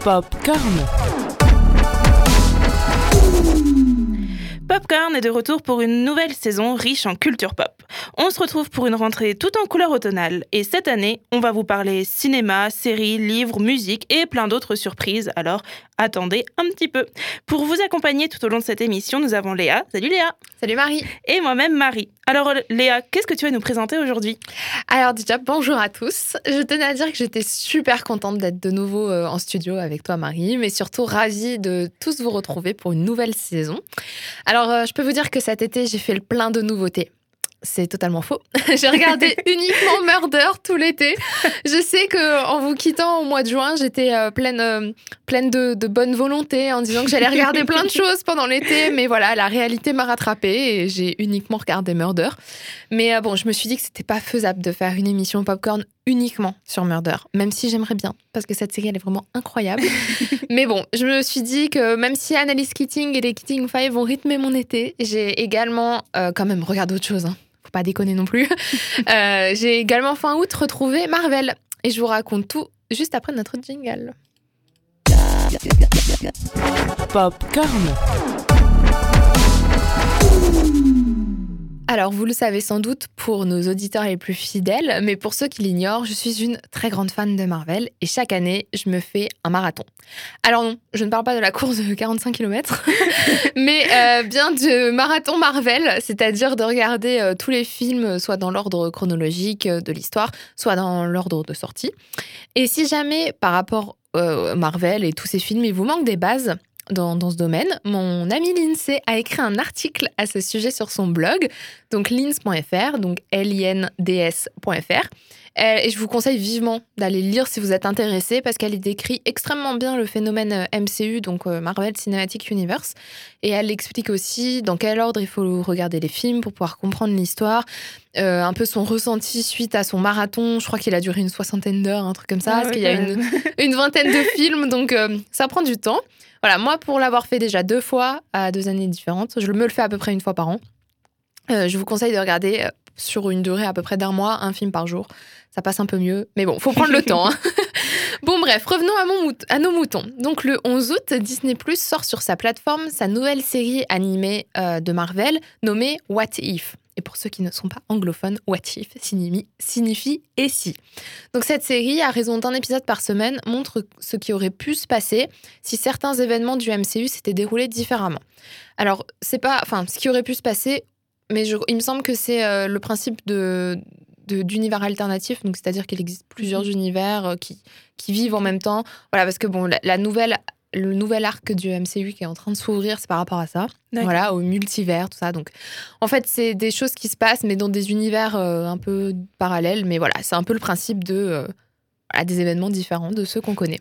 Popcorn. Popcorn est de retour pour une nouvelle saison riche en culture pop. On se retrouve pour une rentrée tout en couleur automnale et cette année, on va vous parler cinéma, séries, livres, musique et plein d'autres surprises. Alors, attendez un petit peu. Pour vous accompagner tout au long de cette émission, nous avons Léa. Salut Léa. Salut Marie. Et moi-même Marie. Alors Léa, qu'est-ce que tu vas nous présenter aujourd'hui? Alors déjà, bonjour à tous. Je tenais à dire que j'étais super contente d'être de nouveau euh, en studio avec toi Marie, mais surtout ravie de tous vous retrouver pour une nouvelle saison. Alors euh, je peux vous dire que cet été, j'ai fait le plein de nouveautés. C'est totalement faux. J'ai regardé uniquement Murder tout l'été. Je sais que en vous quittant au mois de juin, j'étais euh, pleine, euh, pleine de, de, bonne volonté en disant que j'allais regarder plein de choses pendant l'été. Mais voilà, la réalité m'a rattrapée et j'ai uniquement regardé Murder. Mais euh, bon, je me suis dit que c'était pas faisable de faire une émission popcorn uniquement sur Murder, même si j'aimerais bien, parce que cette série, elle est vraiment incroyable. Mais bon, je me suis dit que même si Annalise Keating et les Keating Five vont rythmer mon été, j'ai également quand même regardé autre chose. Hein faut pas déconner non plus. euh, j'ai également fin août retrouvé Marvel. Et je vous raconte tout juste après notre jingle. Popcorn. Alors, vous le savez sans doute pour nos auditeurs les plus fidèles, mais pour ceux qui l'ignorent, je suis une très grande fan de Marvel et chaque année, je me fais un marathon. Alors non, je ne parle pas de la course de 45 km, mais euh, bien de marathon Marvel, c'est-à-dire de regarder euh, tous les films, soit dans l'ordre chronologique euh, de l'histoire, soit dans l'ordre de sortie. Et si jamais, par rapport euh, Marvel et tous ces films, il vous manque des bases, dans, ce domaine. Mon ami Lindsay a écrit un article à ce sujet sur son blog, donc lins.fr, donc L-I-N-D-S.fr. Euh, et je vous conseille vivement d'aller lire si vous êtes intéressé parce qu'elle décrit extrêmement bien le phénomène euh, MCU, donc euh, Marvel Cinematic Universe. Et elle explique aussi dans quel ordre il faut regarder les films pour pouvoir comprendre l'histoire, euh, un peu son ressenti suite à son marathon. Je crois qu'il a duré une soixantaine d'heures, un truc comme ça, ah, parce qu'il y a une, une, vingtaine de films, donc euh, ça prend du temps. Voilà, moi, pour l'avoir fait déjà deux fois à deux années différentes, je me le fais à peu près une fois par an. Euh, je vous conseille de regarder sur une durée à peu près d'un mois un film par jour. Ça passe un peu mieux, mais bon, faut prendre le temps. Hein. bon, bref, revenons à, mon à, nos moutons. Donc, le 11 août, Disney Plus sort sur sa plateforme sa nouvelle série animée euh, de Marvel nommée What If. Et pour ceux qui ne sont pas anglophones, What If signifie, signifie et si. Donc cette série, à raison d'un épisode par semaine, montre ce qui aurait pu se passer si certains événements du MCU s'étaient déroulés différemment. Alors, c'est pas, enfin, ce qui aurait pu se passer, mais je, il me semble que c'est euh, le principe de d'univers alternatif, donc c'est-à-dire qu'il existe plusieurs univers euh, qui, qui vivent en même temps. Voilà, parce que bon, la, la nouvelle le nouvel arc du MCU qui est en train de s'ouvrir, c'est par rapport à ça. Voilà, au multivers, tout ça. Donc, en fait, c'est des choses qui se passent, mais dans des univers euh, un peu parallèles. Mais voilà, c'est un peu le principe de euh, voilà, des événements différents de ceux qu'on connaît.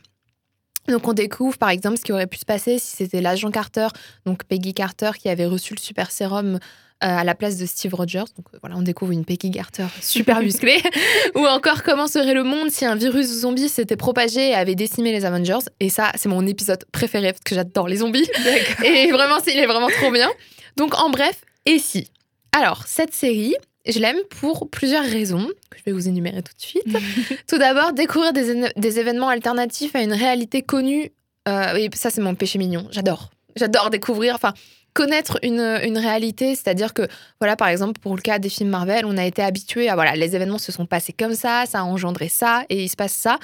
Donc, on découvre, par exemple, ce qui aurait pu se passer si c'était l'agent Carter, donc Peggy Carter, qui avait reçu le super sérum à la place de Steve Rogers. Donc euh, voilà, on découvre une Peggy Carter super musclée. Ou encore comment serait le monde si un virus zombie s'était propagé et avait décimé les Avengers? Et ça, c'est mon épisode préféré parce que j'adore les zombies. Et vraiment, il est vraiment trop bien. Donc en bref, et si? Alors, cette série, je l'aime pour plusieurs raisons que je vais vous énumérer tout de suite. tout d'abord, découvrir des, des, événements alternatifs à une réalité connue. Euh, et ça, c'est mon péché mignon. J'adore. J'adore découvrir. Enfin, connaître une, une réalité, c'est-à-dire que, voilà, par exemple, pour le cas des films Marvel, on a été habitué à, voilà, les événements se sont passés comme ça, ça a engendré ça, et il se passe ça.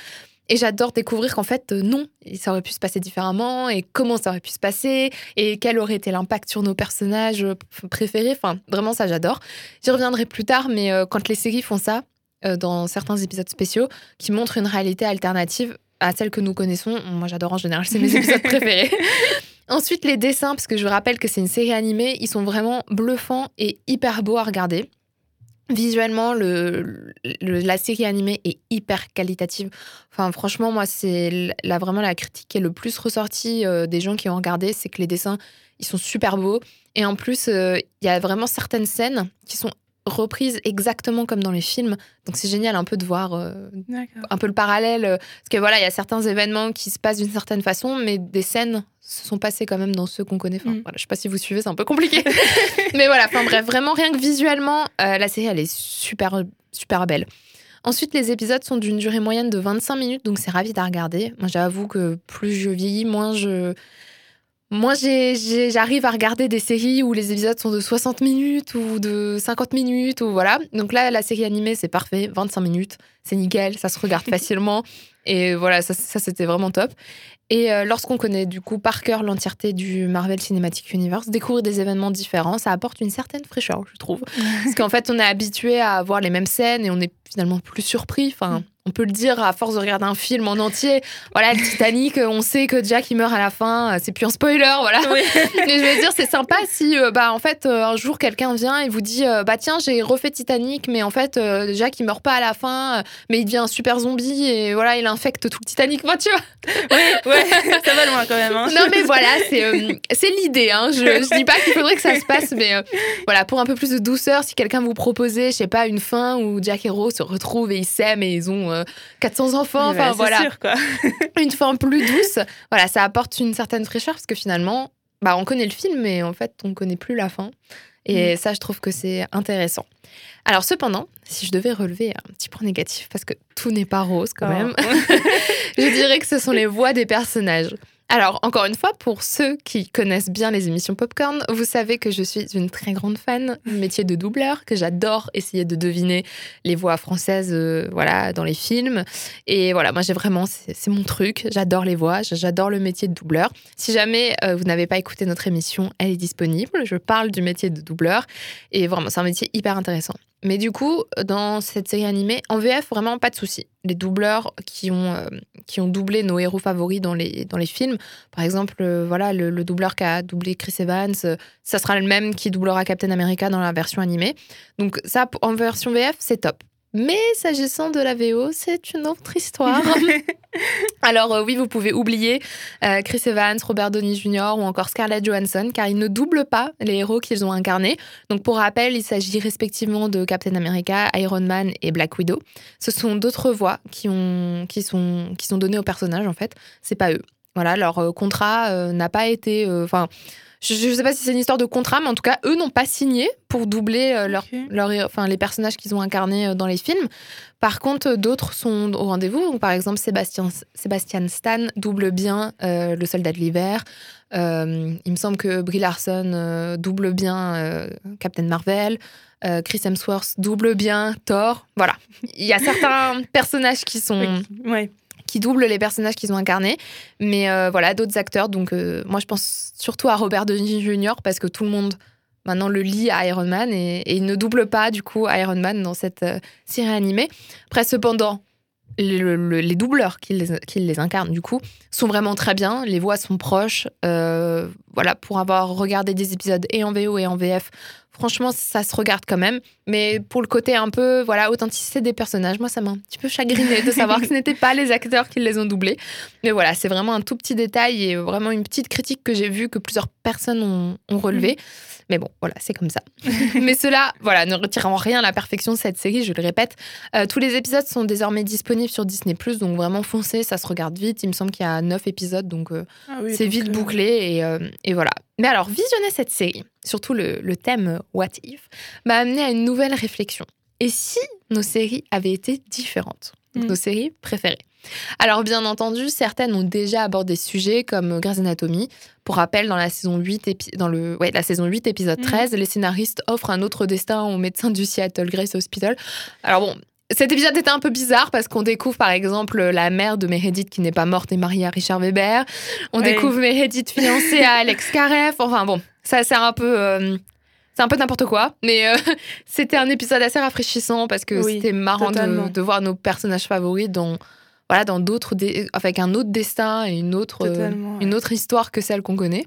Et j'adore découvrir qu'en fait, euh, non, ça aurait pu se passer différemment, et comment ça aurait pu se passer, et quel aurait été l'impact sur nos personnages euh, préférés. Enfin, vraiment, ça, j'adore. J'y reviendrai plus tard, mais euh, quand les séries font ça, dans certains épisodes spéciaux, qui montrent une réalité alternative à celle que nous connaissons, moi, j'adore en général, c'est mes épisodes préférés. Ensuite, les dessins, parce que je vous rappelle que c'est une série animée, ils sont vraiment bluffants et hyper beaux à regarder. Visuellement, le, le, la série animée est hyper qualitative. Enfin, franchement, moi, c'est là vraiment la critique qui est le plus ressortie euh, des gens qui ont regardé, c'est que les dessins, ils sont super beaux. Et en plus, euh, il y a vraiment certaines scènes qui sont reprises exactement comme dans les films. Donc c'est génial un peu de voir euh, un peu le parallèle. Euh, parce que voilà, il y a certains événements qui se passent d'une certaine façon, mais des scènes se sont passées quand même dans ceux qu'on connaît. Enfin, mm. voilà, je sais pas si vous suivez, c'est un peu compliqué. mais voilà, enfin bref, vraiment rien que visuellement, euh, la série elle est super super belle. Ensuite, les épisodes sont d'une durée moyenne de 25 minutes, donc c'est rapide à regarder. Moi, j'avoue que plus je vieillis, moins je moi, j'arrive à regarder des séries où les épisodes sont de 60 minutes ou de 50 minutes ou voilà. Donc là, la série animée, c'est parfait, 25 minutes, c'est nickel, ça se regarde facilement. Et voilà, ça, c'était vraiment top. Et euh, lorsqu'on connaît du coup par cœur l'entièreté du Marvel Cinematic Universe, découvrir des événements différents, ça apporte une certaine fraîcheur, je trouve. Parce qu'en fait, on est habitué à voir les mêmes scènes et on est finalement plus surpris. Enfin, on peut le dire à force de regarder un film en entier. Voilà, le Titanic, euh, on sait que Jack il meurt à la fin, euh, c'est plus un spoiler, voilà. Mais je veux dire, c'est sympa si, euh, bah, en fait, un jour quelqu'un vient et vous dit, bah tiens, j'ai refait Titanic, mais en fait, Jack il meurt pas à la fin, mais il devient un super zombie et voilà, il infecte tout le Titanic, moi, tu vois. Oui, ouais, ça va loin quand même. Hein. Non, mais voilà, c'est l'idée. Hein. Je, je dis pas qu'il faudrait que ça se passe, mais voilà, pour un peu plus de douceur, si quelqu'un vous proposait, je sais pas, une fin où Jack et Rose se retrouvent et ils s'aiment et ils ont 400 enfants. Enfin, voilà. une fin plus douce. Voilà, ça apporte une certaine fraîcheur parce que finalement, bah, on connaît le film, mais en fait, on connaît plus la fin. Et mm. ça, je trouve que c'est intéressant. Alors, cependant, si je devais relever un petit point négatif, parce que tout n'est pas rose quand oh. même, je dirais que ce sont les voix des personnages. Alors, encore une fois, pour ceux qui connaissent bien les émissions Popcorn, vous savez que je suis une très grande fan du métier de doubleur, que j'adore essayer de deviner les voix françaises euh, voilà, dans les films. Et voilà, moi, j'ai vraiment, c'est mon truc. J'adore les voix, j'adore le métier de doubleur. Si jamais euh, vous n'avez pas écouté notre émission, elle est disponible. Je parle du métier de doubleur. Et vraiment, c'est un métier hyper intéressant. Mais du coup, dans cette série animée, en VF, vraiment pas de souci. Les doubleurs qui ont, euh, qui ont doublé nos héros favoris dans les, films, par exemple, euh, voilà, le, doubleur qui a doublé Chris Evans, euh, ça sera le même qui doublera Captain America dans la version animée. Donc ça, en version VF, c'est top. Mais s'agissant de la VO, c'est une autre histoire. Alors euh, oui, vous pouvez oublier euh, Chris Evans, Robert Downey Jr. ou encore Scarlett Johansson, car ils ne doublent pas les héros qu'ils ont incarnés. Donc pour rappel, il s'agit respectivement de Captain America, Iron Man et Black Widow. Ce sont d'autres voix qui, ont, qui, sont, qui sont données aux personnages en fait. C'est pas eux. Voilà, leur euh, contrat n'a pas été... Enfin je ne sais pas si c'est une histoire de contrat, mais en tout cas, eux n'ont pas signé pour doubler euh, leur, leur, enfin, les personnages qu'ils ont incarnés euh, dans les films. Par contre, d'autres sont au rendez-vous. par exemple, Sébastien, Sébastien Stan double bien euh, le soldat de l'hiver. il me semble que Brie Larson double bien Captain Marvel. Chris Hemsworth double bien Thor. Voilà. Il y a certains personnages qui sont ouais qui doublent les personnages qu'ils ont incarnés. Mais euh, voilà, d'autres acteurs. Donc, euh, moi, je pense surtout à Robert Downey Jr. parce que tout le monde maintenant le lit à Iron Man et, il ne double pas du coup Iron Man dans cette euh, série animée. Après, cependant, les doubleurs qui les, qui les, incarnent, du coup, sont vraiment très bien. Les voix sont proches. voilà, pour avoir regardé des épisodes et en VO et en VF, franchement, ça se regarde quand même. Mais pour le côté un peu, voilà, authenticité des personnages, moi, ça m'a un petit peu chagriné de savoir que ce n'étaient pas les acteurs qui les ont doublés. Mais voilà, c'est vraiment un tout petit détail et vraiment une petite critique que j'ai vue que plusieurs personnes ont, ont relevé. Mais bon, voilà, c'est comme ça. Mais cela, voilà, ne retire en rien la perfection de cette série, je le répète. Euh, tous les épisodes sont désormais disponibles sur Disney+, donc vraiment foncez, ça se regarde vite. Il me semble qu'il y a neuf épisodes, donc euh, ah c'est vite euh, bouclé et, et, voilà. Mais alors, visionner cette série, surtout le, le thème What If, m'a amené à une nouvelle réflexion. Et si nos séries avaient été différentes? Mm. Nos séries préférées alors bien entendu, certaines ont déjà abordé ce sujet comme Grey's Anatomy. Pour rappel, dans la saison 8, dans le, ouais, la saison 8 épisode 13, mm. les scénaristes offrent un autre destin au médecin du Seattle Grace Hospital. Alors bon, cet épisode était un peu bizarre parce qu'on découvre par exemple la mère de Meredith qui n'est pas morte et mariée à Richard Weber. On découvre Meredith fiancée à Alex Karev. Enfin bon, ça c'est un peu... Euh, c'est un peu n'importe quoi, mais euh, c'était un épisode assez rafraîchissant parce que c'était marrant de, de, voir nos personnages favoris dans, voilà, dans d'autres, avec un autre destin et une autre, euh, une autre histoire que celle qu'on connaît.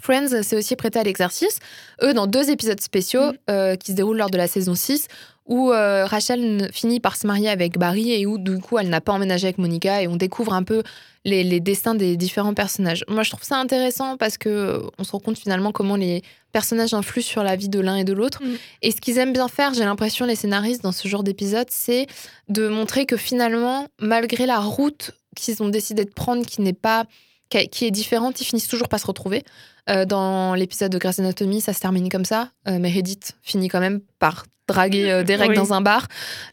Friends s'est aussi prêté à l'exercice, eux, dans deux épisodes spéciaux mm. qui se déroulent lors de la saison 6, où euh, Rachel finit par se marier avec Barry et où, du coup, elle n'a pas emménagé avec Monica et on découvre un peu les, destins des différents personnages. Moi, je trouve ça intéressant parce que on se rend compte finalement comment les personnages influent sur la vie de l'un et de l'autre. Mm. Et ce qu'ils aiment bien faire, j'ai l'impression, les scénaristes, dans ce genre d'épisode, c'est de montrer que finalement, malgré la route qu'ils ont décidé de prendre, qui n'est pas qui est différente, ils finissent toujours par se retrouver. Euh, dans l'épisode de Grey's Anatomy, ça se termine comme ça. Euh, Meredith finit quand même par draguer euh, Derek Oui. dans un bar.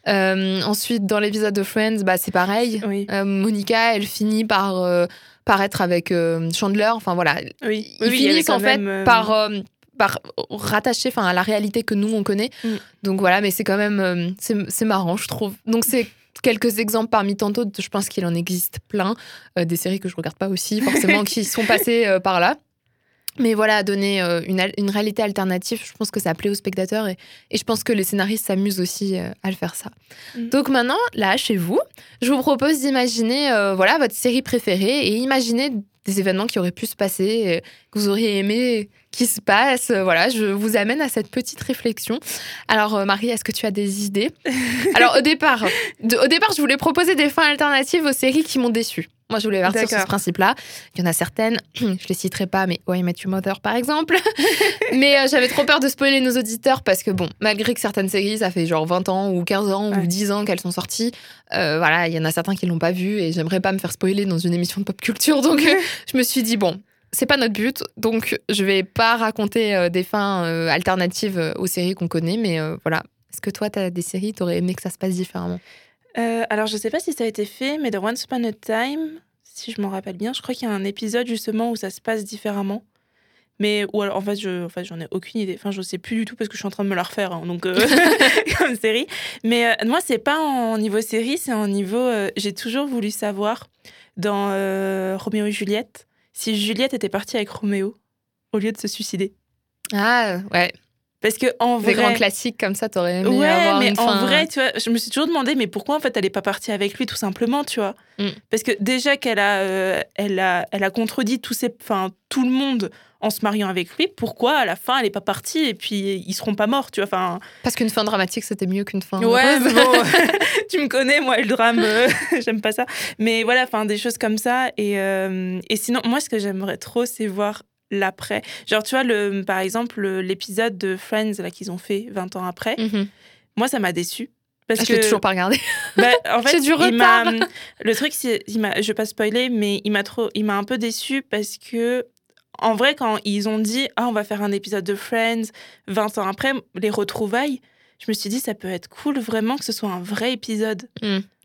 Euh, ensuite, dans l'épisode de Friends, bah, c'est pareil. Oui. Euh, Monica, elle finit par, euh, par être avec Chandler. Enfin voilà, Oui. ils finissent en fait même, par, par rattacher enfin, à la réalité que nous on connaît. Mm. Donc voilà, mais c'est quand même c'est marrant, je trouve. Donc c'est quelques exemples parmi tant d'autres. Je pense qu'il en existe plein des séries que je regarde pas aussi forcément qui sont passées par là. Mais voilà, donner euh, une, al- une réalité alternative, je pense que ça plaît aux spectateurs et, et je pense que les scénaristes s'amusent aussi euh, à le faire ça. Mm. Donc maintenant, là, chez vous, je vous propose d'imaginer euh, voilà, votre série préférée et imaginer des événements qui auraient pu se passer, que vous auriez aimé qui se passent. Euh, Voilà, je vous amène à cette petite réflexion. Alors, Marie, est-ce que tu as des idées? Alors, au départ, de- au départ, je voulais proposer des fins alternatives aux séries qui m'ont déçu. Moi, je voulais partir sur ce principe-là. Il y en a certaines, je les citerai pas, mais Oh, I Met Your Mother, par exemple. mais euh, j'avais trop peur de spoiler nos auditeurs parce que, bon, malgré que certaines séries, ça fait genre 20 ans ou 15 ans ou Ouais. 10 ans qu'elles sont sorties, euh, voilà, il y en a certains qui l'ont pas vu et j'aimerais pas me faire spoiler dans une émission de pop culture. Donc, je me suis dit, bon, c'est pas notre but, donc je vais pas raconter euh, des fins euh, alternatives aux séries qu'on connaît, mais euh, voilà. Est-ce que toi, t'as des séries, t'aurais aimé que ça se passe différemment? Euh, alors, je sais pas si ça a été fait, mais dans Once Upon a Time, si je m'en rappelle bien, je crois qu'il y a un épisode justement où ça se passe différemment. Mais ou alors, en fait, je, en fait, j'en ai aucune idée. Enfin, je sais plus du tout parce que je suis en train de me la refaire, hein, donc euh, comme série. Mais euh, moi, c'est pas en niveau série, c'est en niveau. euh, J'ai toujours voulu savoir dans Roméo et Juliette si Juliette était partie avec Roméo au lieu de se suicider. Ah, ouais. Parce que en Des vrai, grands classiques comme ça, t'aurais aimé Ouais, avoir mais une en fin- vrai, tu vois, je me suis toujours demandé, mais pourquoi en fait elle est pas partie avec lui tout simplement, tu vois? Mm. Parce que déjà qu'elle a, euh, elle a, elle a contredit tous ses, enfin tout le monde en se mariant avec lui. Pourquoi à la fin elle est pas partie et puis ils seront pas morts, tu vois? Enfin, Parce qu'une fin dramatique, c'était mieux qu'une fin ouais, bon, tu me connais, moi le drame, euh, j'aime pas ça. Mais voilà, enfin des choses comme ça. Et, euh, et sinon, moi ce que j'aimerais trop, c'est voir l'après. Genre, tu vois, le, par exemple, le- l'épisode de Friends là qu'ils ont fait 20 ans après. Mhm. Moi, ça m'a déçu. Parce Ah, je que l'ai toujours pas regardé. bah, en fait, du il retard. Le truc, c'est, il je vais pas spoiler, mais il m'a trop, il m'a un peu déçu parce que, en vrai, quand ils ont dit, ah, on va faire un épisode de Friends 20 ans après, les retrouvailles, je me suis dit, ça peut être cool vraiment que ce soit un vrai épisode.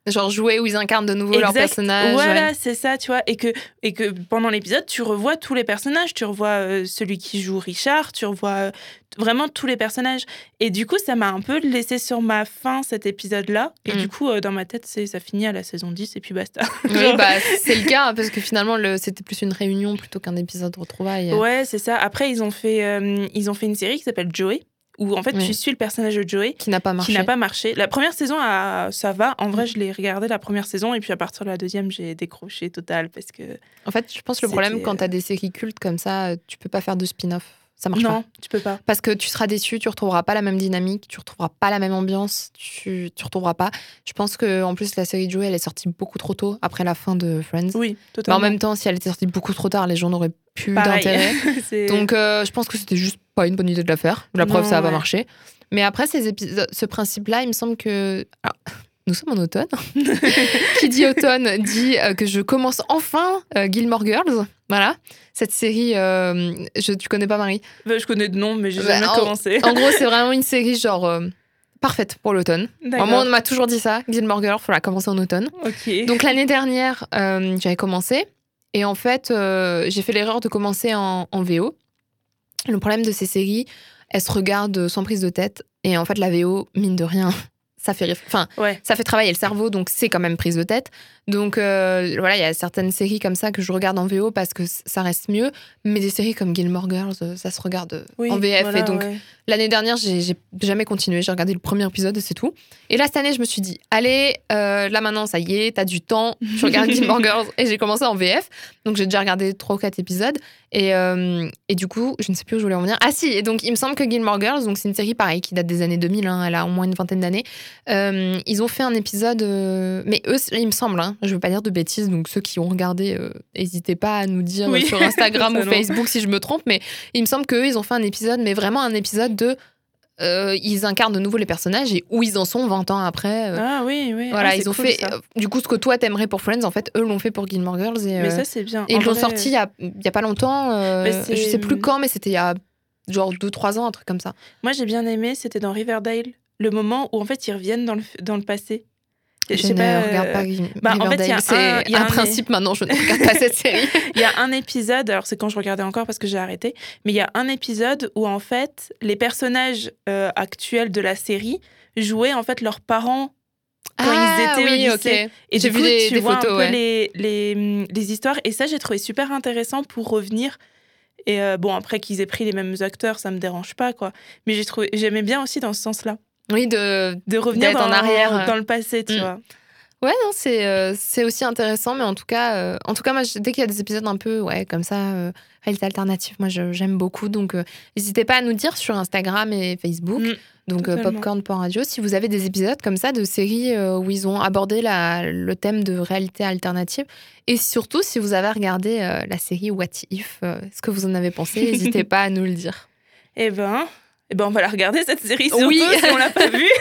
Genre jouer où ils incarnent de nouveau leur Exact. personnage. Voilà, ouais. c'est ça, tu vois. Et que, et que pendant l'épisode, tu revois tous les personnages. Tu revois euh, celui qui joue Richard, tu revois euh, vraiment tous les personnages. Et du coup, ça m'a un peu laissé sur ma faim cet épisode-là. Et Mm. du coup, euh, dans ma tête, c'est ça finit à la saison 10 et puis basta. Oui, bah, c'est le cas, parce que finalement, le- c'était plus une réunion plutôt qu'un épisode de retrouvailles. Ouais, c'est ça. Après, ils ont fait, ils ont fait une série qui s'appelle Joey, où en fait, Oui. tu suis le personnage de Joey. Qui n'a pas marché. Qui n'a pas marché. La première saison, ah, ça va. En vrai, je l'ai regardé la première saison et puis à partir de la deuxième, j'ai décroché total parce que En fait, je pense que le problème, quand euh, t'as des séries cultes comme ça, euh, tu peux pas faire de spin-off. Ça marche pas. non, tu peux pas. Parce que tu seras déçu, tu retrouveras pas la même dynamique, tu retrouveras pas la même ambiance, tu, tu retrouveras pas. Je pense que en plus la série de Joey, elle est sortie beaucoup trop tôt après la fin de Friends. Oui, Mais totalement. en même temps, si elle était sortie beaucoup trop tard, les gens n'auraient plus d'intérêt. Donc euh, je pense que c'était juste pas une bonne idée de la faire. La preuve, Non, ça a pas ouais. marché. Mais après ces épisodes, ce principe-là, il me semble que alors, nous sommes en automne. Qui dit automne dit euh, que je commence enfin euh, Gilmore Girls. Voilà, cette série. euh, je, tu connais pas Marie? Bah, je connais de nom, mais j'ai Bah, jamais en- commencé. En gros, c'est vraiment une série genre euh, parfaite pour l'automne. Moi, on m'a toujours dit ça. Gilmore Girls, faut la commencer en automne. Donc l'année dernière, euh, j'avais commencé. Et en fait, euh, j'ai fait l'erreur de commencer en, en VO. Le problème de ces séries, elles se regardent sans prise de tête. Et en fait, la VO, mine de rien, ça fait, enfin, ouais. ça fait travailler le cerveau, donc c'est quand même prise de tête. Donc euh, voilà, il y a certaines séries comme ça que je regarde en VO parce que ça reste mieux. Mais des séries comme Gilmore Girls, euh, ça se regarde euh, Oui, en VF. voilà, et donc ouais. L'année dernière, j'ai j'ai jamais continué. J'ai regardé le premier épisode et c'est tout. Et là, cette année, je me suis dit, allez, euh, là maintenant, ça y est, t'as du temps. Je regarde Gilmore Girls et j'ai commencé en VF. Donc j'ai déjà regardé 3 ou 4 épisodes. Et, euh, et du coup, je ne sais plus où je voulais en venir. Ah si, et donc il me semble que Gilmore Girls, donc c'est une série pareil qui date des années 2000, hein, elle a au moins une vingtaine d'années. Euh, ils ont fait un épisode, euh, mais eux, il me semble, hein, je veux pas dire de bêtises, donc ceux qui ont regardé, euh, n'hésitez pas à nous dire Oui. sur Instagram ou. Facebook si je me trompe, mais il me semble qu'eux, ils ont fait un épisode, mais vraiment un épisode de. ils incarnent de nouveau les personnages et où ils en sont 20 ans après. Ah oui, oui. voilà, Ah, c'est ils ont cool, fait. du coup, ce que toi t'aimerais pour Friends, en fait, eux l'ont fait pour Gilmore Girls. Et, Mais ça, c'est bien. et En ils l'ont sorti il y a, il y a pas longtemps. je sais plus quand, mais c'était il y a genre 2-3 ans, un truc comme ça. Moi, j'ai bien aimé. C'était dans Riverdale. Le moment où en fait ils reviennent dans le, dans le passé. Je, sais ne pas, regarde euh, pas bah, en fait, il y a un- il y a un, un- principe maintenant, je ne regarde pas cette série. Il y a un épisode, alors c'est quand je regardais encore parce que j'ai arrêté, mais il y a un épisode où en fait les personnages euh, actuels de la série jouaient en fait leurs parents quand ils étaient au Ah oui, lycée. ok. Et J'ai du vu coup, des- tu des vois photos, un peu ouais. les, les, les histoires. Et ça, j'ai trouvé super intéressant pour revenir. Et euh, bon, après qu'ils aient pris les mêmes acteurs, ça me dérange pas, quoi. Mais j'ai trouvé, j'aimais bien aussi dans ce sens-là, Oui, de, de revenir dans, en arrière. dans le passé, tu Mm. vois. Ouais, non, c'est euh, c'est aussi intéressant, mais en tout cas, euh, en tout cas, moi, je- dès qu'il y a des épisodes un peu, ouais, comme ça, euh, réalité alternative, moi, j'aime beaucoup. Donc, n'hésitez pas à nous dire sur Instagram et Facebook. Mm, donc, popcorn.radio, si vous avez des épisodes comme ça de séries où ils ont abordé la, le thème de réalité alternative. Et surtout, si vous avez regardé la série What If, ce que vous en avez pensé, n'hésitez pas à nous le dire. Eh ben, eh ben, on va la regarder cette série surtout Oui. si on l'a pas vue.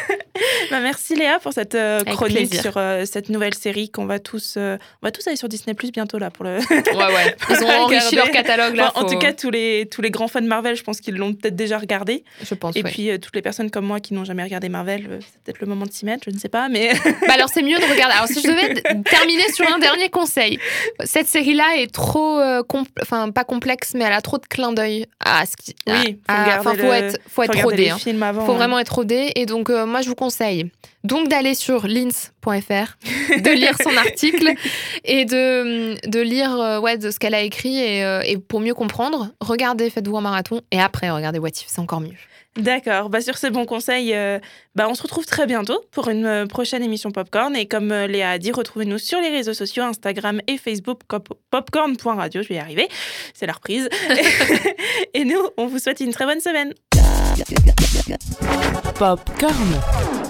Bah, merci Léa pour cette euh, chronique sur euh, cette nouvelle série qu'on va tous, euh, on va tous aller sur Disney Plus bientôt là pour le. Ouais, ouais. Ils ont enrichi leur catalogue là. Enfin, en tout cas, tous les tous les grands fans de Marvel, je pense qu'ils l'ont peut-être déjà regardé. je pense. Et ouais. puis toutes les personnes comme moi qui n'ont jamais regardé Marvel, c'est peut-être le moment de s'y mettre, je ne sais pas, mais Bah alors c'est mieux de regarder. Alors si je devais terminer sur un dernier conseil, cette série-là est trop, compl- enfin pas complexe, mais elle a trop de clins d'œil à ce qui. Oui, à- faut à- faut être, faut être rodé. hein. avant. Faut hein. vraiment être rodé. Et donc euh, moi je vous conseille donc d'aller sur lins.fr, de lire son article et de, de lire euh, ouais de ce qu'elle a écrit et, euh, et pour mieux comprendre, regardez, faites-vous un marathon et après regardez What If, c'est encore mieux. D'accord. Bah, sur ces bons conseils, euh, bah, on se retrouve très bientôt pour une prochaine émission Popcorn. Et comme Léa a dit, retrouvez-nous sur les réseaux sociaux, Instagram et Facebook, popcorn.radio. Je vais y arriver. C'est la reprise. et nous, on vous souhaite une très bonne semaine. Popcorn.